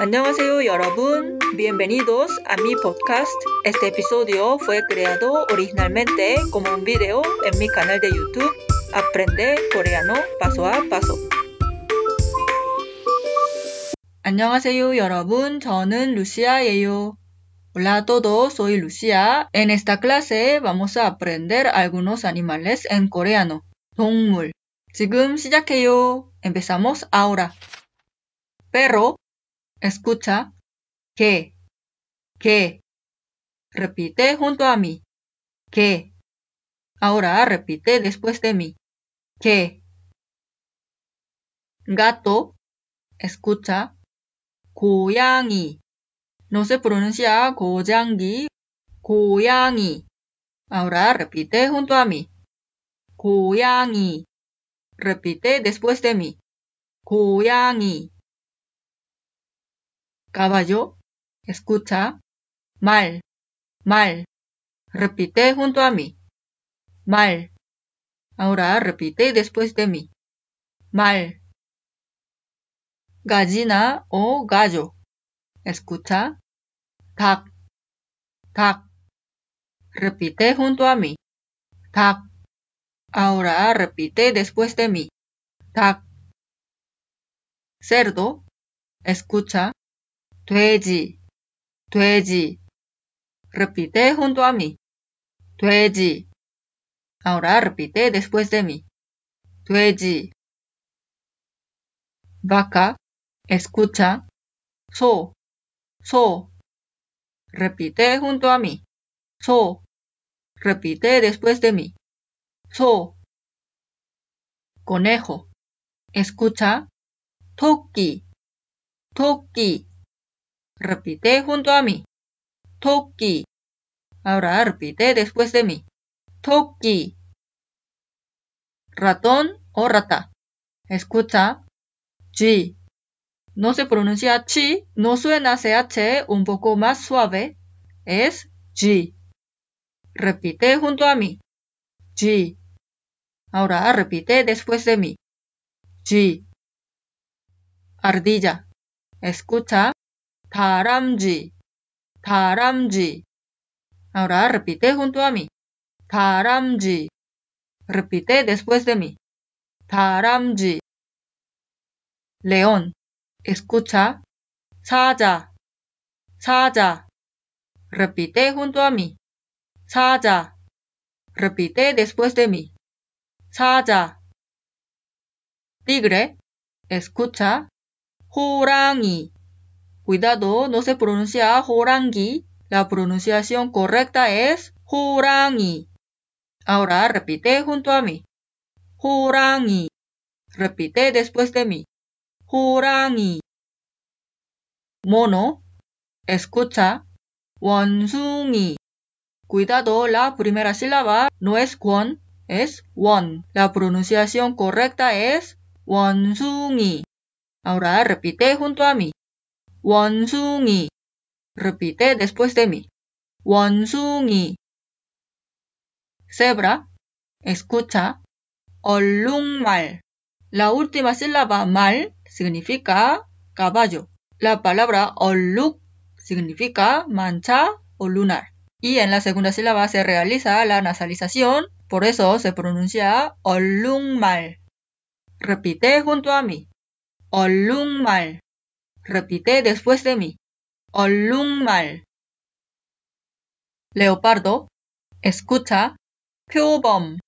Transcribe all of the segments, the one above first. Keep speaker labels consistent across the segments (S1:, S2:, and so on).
S1: 안녕하세요 여러분. Bienvenidos a mi podcast. Este episodio fue creado originalmente como un video en mi canal de YouTube Aprende coreano paso a paso. 안녕하세요 여러분. 저는 루시아예요. Hola a todos, soy Lucia. En esta clase vamos a aprender algunos animales en coreano. 동물. 지금 시작해요. Empezamos ahora. Perro. Escucha. Que. Que. Repite junto a mí. Que. Ahora repite después de mí. Que. Gato. Escucha. 고양이. No se pronuncia 고장기. 고양이. Ahora repite junto a mí. 고양이. Repite después de mí. 고양이. Caballo. Escucha. Mal. Mal. Repite junto a mí. Mal. Ahora repite después de mí. Mal. Gallina o gallo. Escucha. 닭. 닭. Repite junto a mí. 닭. Ahora repite después de mí. 닭. Cerdo. Escucha. 돼지. 돼지. Repite junto a mí. 돼지. Ahora repite después de mí. 돼지. Vaca. Escucha. 소. 소. Repite junto a mí. 소. Repite después de mí. 소. Conejo. Escucha. 토끼. Repite junto a mí. Toki. Ahora repite después de mí. Toki. Ratón o rata. Escucha. Chi. No se pronuncia chi, no suena ch un poco más suave. Es chi. Repite junto a mí. Chi. Ahora repite después de mí. Chi. Ardilla. Escucha. 다람쥐. 다람쥐. Ahora repite junto a mí. 다람쥐. Repite después de mí. 다람쥐. León. Escucha. 사자. 사자. Repite junto a mí. 사자. Repite después de mí. 사자. Tigre. Escucha. 호랑이. Cuidado, no se pronuncia 호랑기. La pronunciación correcta es 호랑이. Ahora repite junto a mí. 호랑이. Repite después de mí. 호랑이. Mono. Escucha. 원숭이. Cuidado, la primera sílaba no es 권, es 원. La pronunciación correcta es 원숭이. Ahora repite junto a mí. 원숭이. Repite después de mí. 원숭이. Cebra. Escucha. 얼룩말. La última sílaba mal significa caballo. La palabra 얼룩 significa mancha o lunar. Y en la segunda sílaba se realiza la nasalización, por eso se pronuncia 얼룩말. Repite junto a mí. 얼룩말. Repite después de mí. 얼룩말. Leopardo. Escucha. 표범.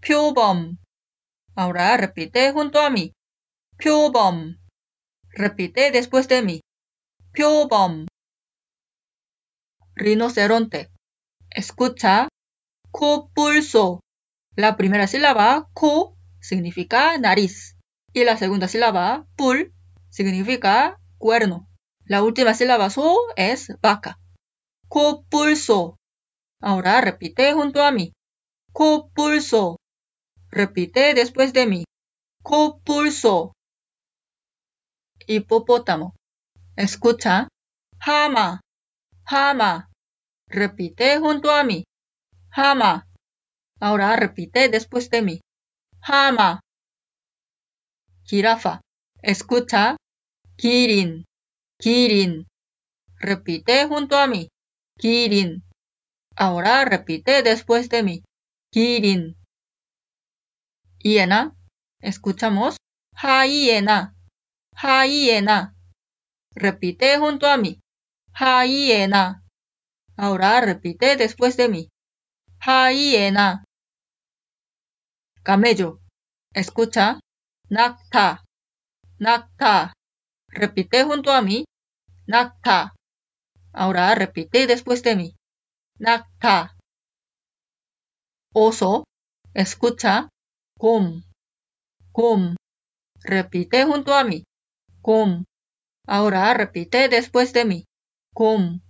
S1: 표범. Ahora repite junto a mí. 표범. Repite después de mí. 표범. Rinoceronte. Escucha. 코뿔소. La primera sílaba, 코, significa nariz. Y la segunda sílaba, 뿔, significa cuerno. La última sílaba so es vaca. Copulso. Ahora repite junto a mí. Copulso. Repite después de mí. Copulso. Hipopótamo. Escucha. Hama. Hama. Repite junto a mí. Hama. Ahora repite después de mí. Hama. Jirafa. Escucha. Kirin. Kirin. Repite junto a mí. Kirin. Ahora repite después de mí. Kirin. Hiena. Escuchamos. Hiena. Hiena. Repite junto a mí. Hiena. Ahora repite después de mí. Hiena. Camello. Escucha. Nakta. Nakta. Repite junto a mí. Nakta. Ahora repite después de mí. Nakta. Oso. Escucha. Kum. Kum. Repite junto a mí. Kum. Ahora repite después de mí. Kum.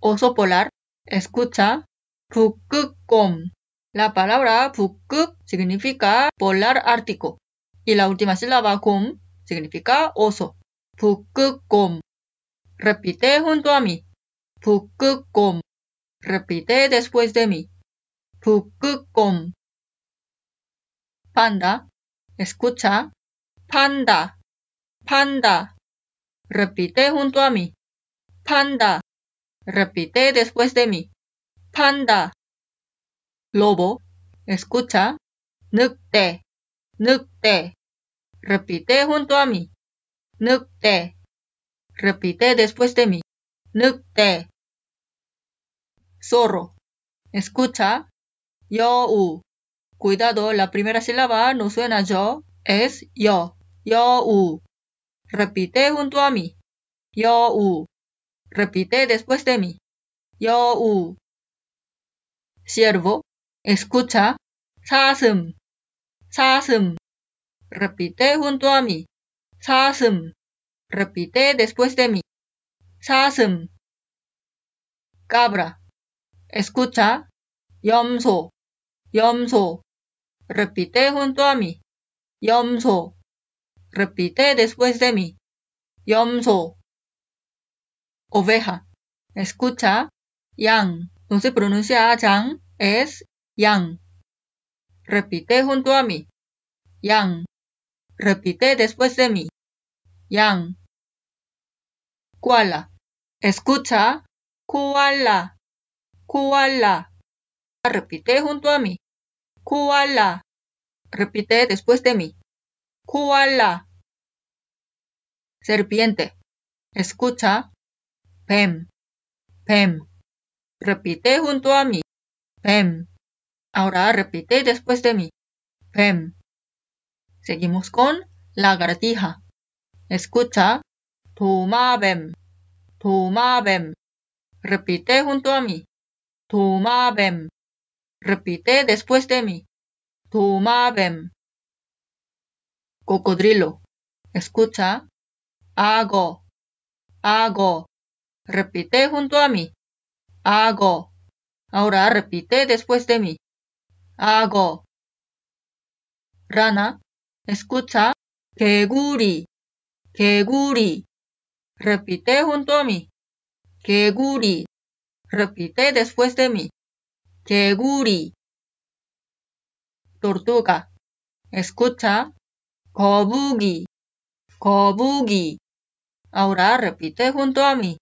S1: Oso polar. Escucha. Pukkum. La palabra pukuk significa polar ártico. Y la última sílaba kum significa oso. Pukkum. Repite junto a mí. Pukkum. Repite después de mí. Pukkum. Panda. Escucha. Panda. Panda. Repite junto a mí. Panda. Repite después de mí. Panda. Lobo. Escucha. Nukte. Nukte. Repite junto a mí. Nukte. Repite después de mí. Nukte. Zorro. Escucha. Yo. Cuidado, la primera sílaba no suena yo, es yo. Yo. Repite junto a mí. Yo. Repite después de mí. Yo. Siervo. Escucha. 사슴. 사슴. Repite junto a mí. Sasum. Repite después de mí. Sasum. Cabra. Escucha. Yomso. Yomso. Repite junto a mí. Yomso. Repite después de mí. Yomso. Oveja. Escucha. Yang. No se pronuncia yang, es yang. Repite junto a mí. Yang. Repite después de mí. Yang. Koala. Escucha. Koala. Koala. Repite junto a mí. Koala. Repite después de mí. Koala. Serpiente. Escucha. Pem. Pem. Repite junto a mí. Pem. Ahora repite después de mí. Pem. Seguimos con lagartija. Escucha. Tomabem. Tomabem. Repite junto a mí. Tomabem. Repite después de mí. Tomabem. Cocodrilo. Escucha. Hago. Hago. Repite junto a mí. Hago. Ahora repite después de mí. Hago. Rana. Escucha. 개구리. 개구리. Repite junto a mí. 개구리. Repite después de mí. 개구리. Tortuga. Escucha. 거북이. 거북이. Ahora repite junto a mí.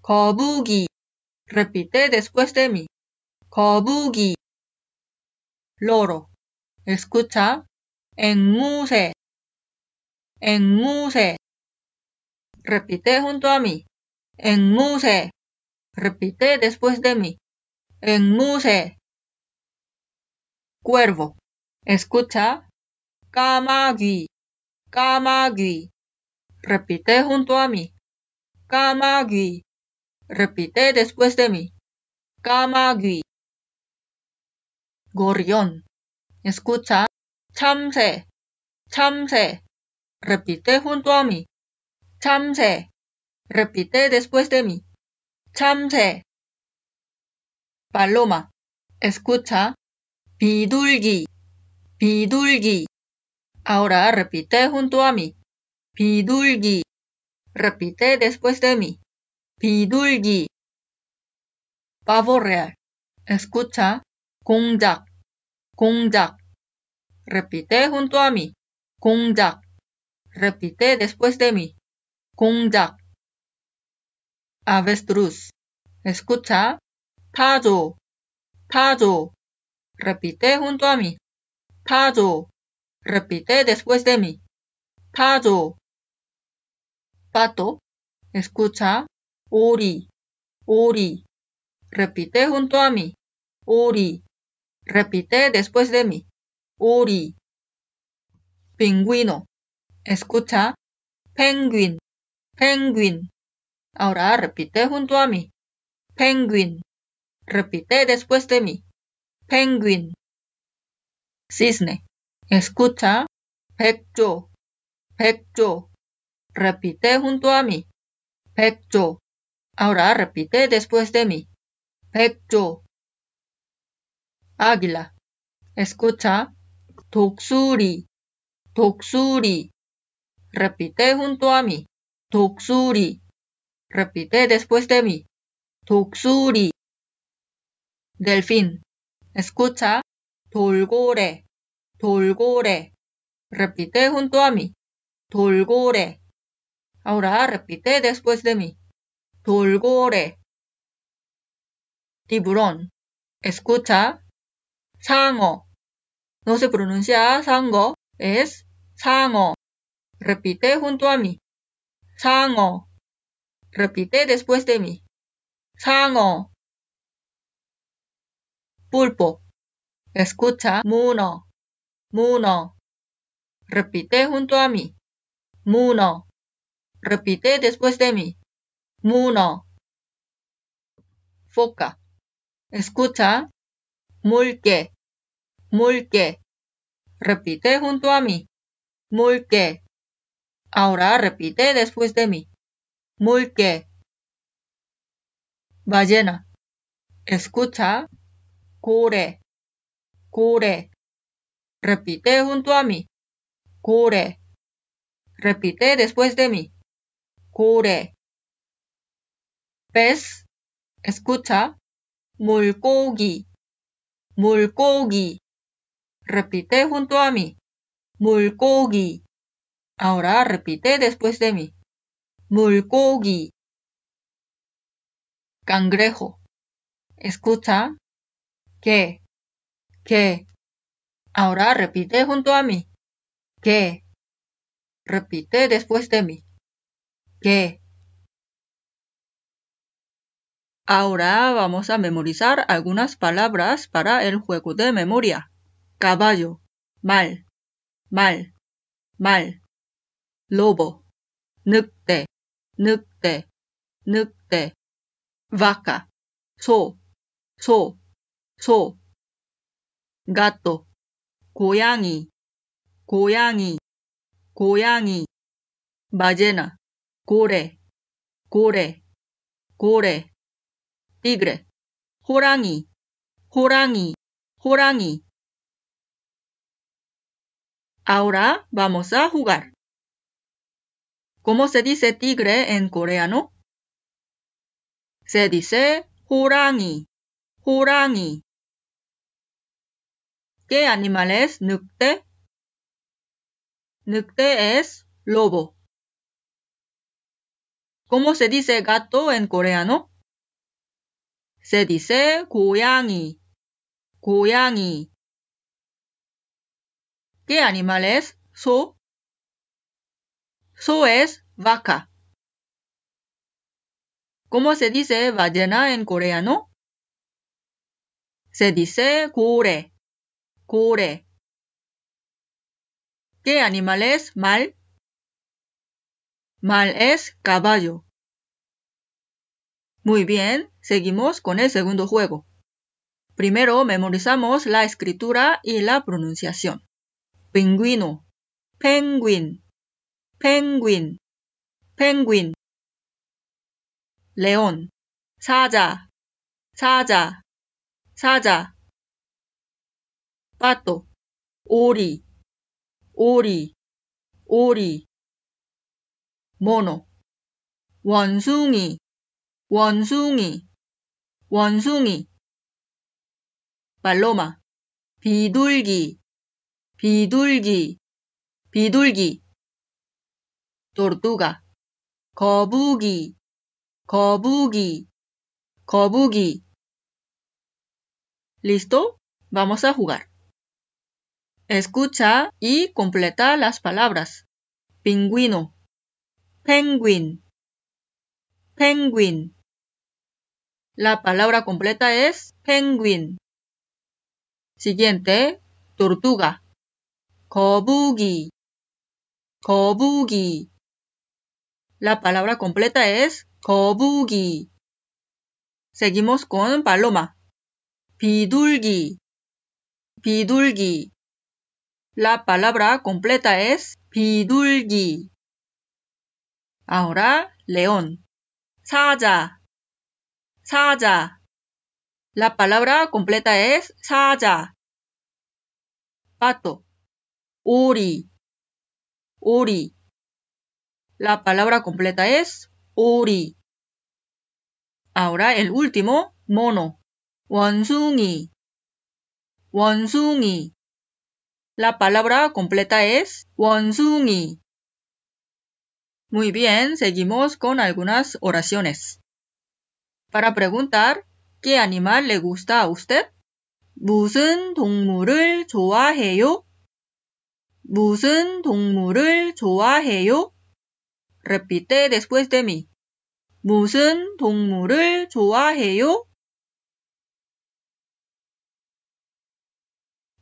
S1: 거북이. Repite después de mí. 거북이. Loro. Escucha. en muse, en muse. Repite junto a mí, en muse. Repite después de mí, en muse. Cuervo, escucha, kamagi, kamagi. Repite junto a mí, kamagi. Repite después de mí, kamagi. Gorrión, escucha, 참새. 참새. Repite junto a mí. 참새. Repite después de mí. 참새. Paloma. Escucha. 비둘기. 비둘기. Ahora repite junto a mí. 비둘기. Repite después de mí. 비둘기. Pavo real. Escucha. 공작. 공작. Repite junto a mí. 공작. Repite después de mí. 공작 avestruz escucha 타조 타조 repite junto a mí 타조 repite después de mí 타조 pato escucha 오리 오리 repite junto a mí 오리 repite después de mí 오리 pingüino escucha penguin penguin. Ahora repite junto a mí. Penguin. Repite después de mí. Penguin. Cisne. Escucha. Peccho. Peccho. Repite junto a mí. Peccho. Ahora repite después de mí. Peccho. Águila. Escucha. Toxuri. Toxuri. Repite junto a mí. 독수리. Repite después de mí. 독수리. Delfín. Escucha. 돌고래. 돌고래. Repite junto a mí. 돌고래. Ahora repite después de mí. 돌고래. Tiburón. Escucha. 상어. no se pronuncia sango, es sango. Repite junto a mí. Sango. Repite después de mí. Sango. Pulpo. Escucha muno. Muno. Repite junto a mí. Muno. Repite después de mí. Muno. Foca. Escucha. Mulque. Mulque. Repite junto a mí. Mulque. Ahora repite después de mí. Mulque. Ballena. Escucha. Kure. Kure. Repite junto a mí. Kure. Repite después de mí. Kure. Pez. Escucha. Mulkogi. Mulkogi. Repite junto a mí. Mulkogi. Ahora repite después de mí. Mulkogi. Cangrejo. Escucha. Que. Que. Ahora repite junto a mí. Que. Repite después de mí. Que. Ahora vamos a memorizar algunas palabras para el juego de memoria. Caballo. Mal. Mal. Mal. lobo, 늑대, 늑대, 늑대, vaca, 소, 소, 소, gato, 고양이, 고양이, 고양이, ballena, 고래, 고래, 고래, tigre, 호랑이, 호랑이, 호랑이. Ahora vamos a jugar. ¿Cómo se dice tigre en coreano? Se dice 호랑이, 호랑이. ¿Qué animal es 늑대? 늑대 es lobo. ¿Cómo se dice gato en coreano? Se dice 고양이, 고양이. ¿Qué animal es? So. So es vaca. ¿Cómo se dice ballena en coreano? Se dice gore. Gore. ¿Qué animal es mal? Mal es caballo. Muy bien, seguimos con el segundo juego. Primero memorizamos la escritura y la pronunciación. Pingüino, penguin, penguin, penguin. 레온, 사자, 사자, 사자. 빠또, 오리, 오리, 오리. 모노, 원숭이, 원숭이, 원숭이. 발로마, 비둘기, 비둘기, 비둘기. tortuga. 거북이, 거북이, 거북이. ¿Listo? Vamos a jugar. Escucha y completa las palabras. Pingüino, penguin, penguin. La palabra completa es penguin. Siguiente, tortuga. 거북이, 거북이. La palabra completa es 거북이. Seguimos con paloma. 비둘기, 비둘기. La palabra completa es 비둘기. Ahora, león. 사자, 사자. La palabra completa es 사자. Pato. 오리, 오리. La palabra completa es 오리. Ahora el último, mono. 원숭이, 원숭이. La palabra completa es 원숭이. Muy bien, seguimos con algunas oraciones. Para preguntar, ¿qué animal le gusta a usted? 무슨 동물을 좋아해요? 무슨 동물을 좋아해요? Repite después de mí. 무슨 동물을 좋아해요?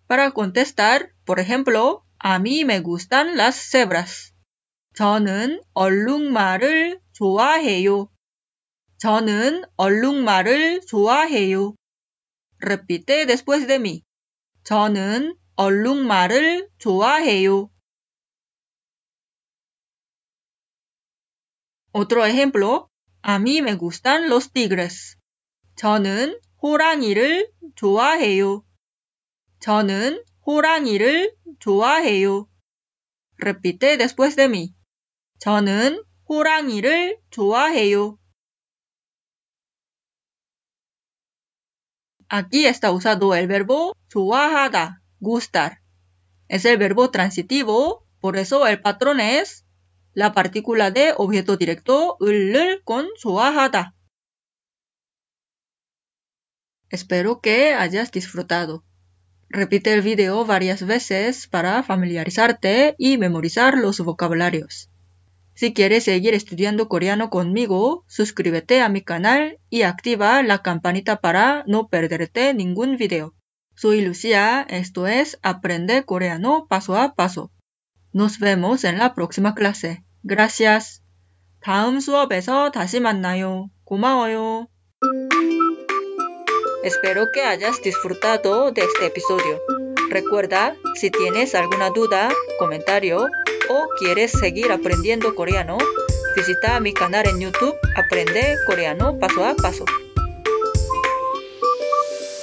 S1: Para contestar, por ejemplo, a mí me gustan las cebras. 저는 얼룩말을 좋아해요. 저는 얼룩말을 좋아해요. Repite después de mí. 저는 얼룩말을 좋아해요. Otro ejemplo. A mí me gustan los tigres. 저는 호랑이를 좋아해요. 저는 호랑이를 좋아해요. Repite después de mí. 저는 호랑이를 좋아해요. Aquí está usado el verbo 좋아하다, gustar. Es el verbo transitivo, por eso el patrón es la partícula de objeto directo 을을 con 좋아하다. Espero que hayas disfrutado. Repite el video varias veces para familiarizarte y memorizar los vocabularios. Si quieres seguir estudiando coreano conmigo, suscríbete a mi canal y activa la campanita para no perderte ningún video. Soy Lucía, esto es Aprende coreano paso a paso. Nos vemos en la próxima clase. Gracias. 다음 수업에서 다시 만나요. 고마워요. Espero que hayas disfrutado de este episodio. Recuerda, si tienes alguna duda, comentario o quieres seguir aprendiendo coreano, visita mi canal en YouTube Aprende Coreano Paso a Paso.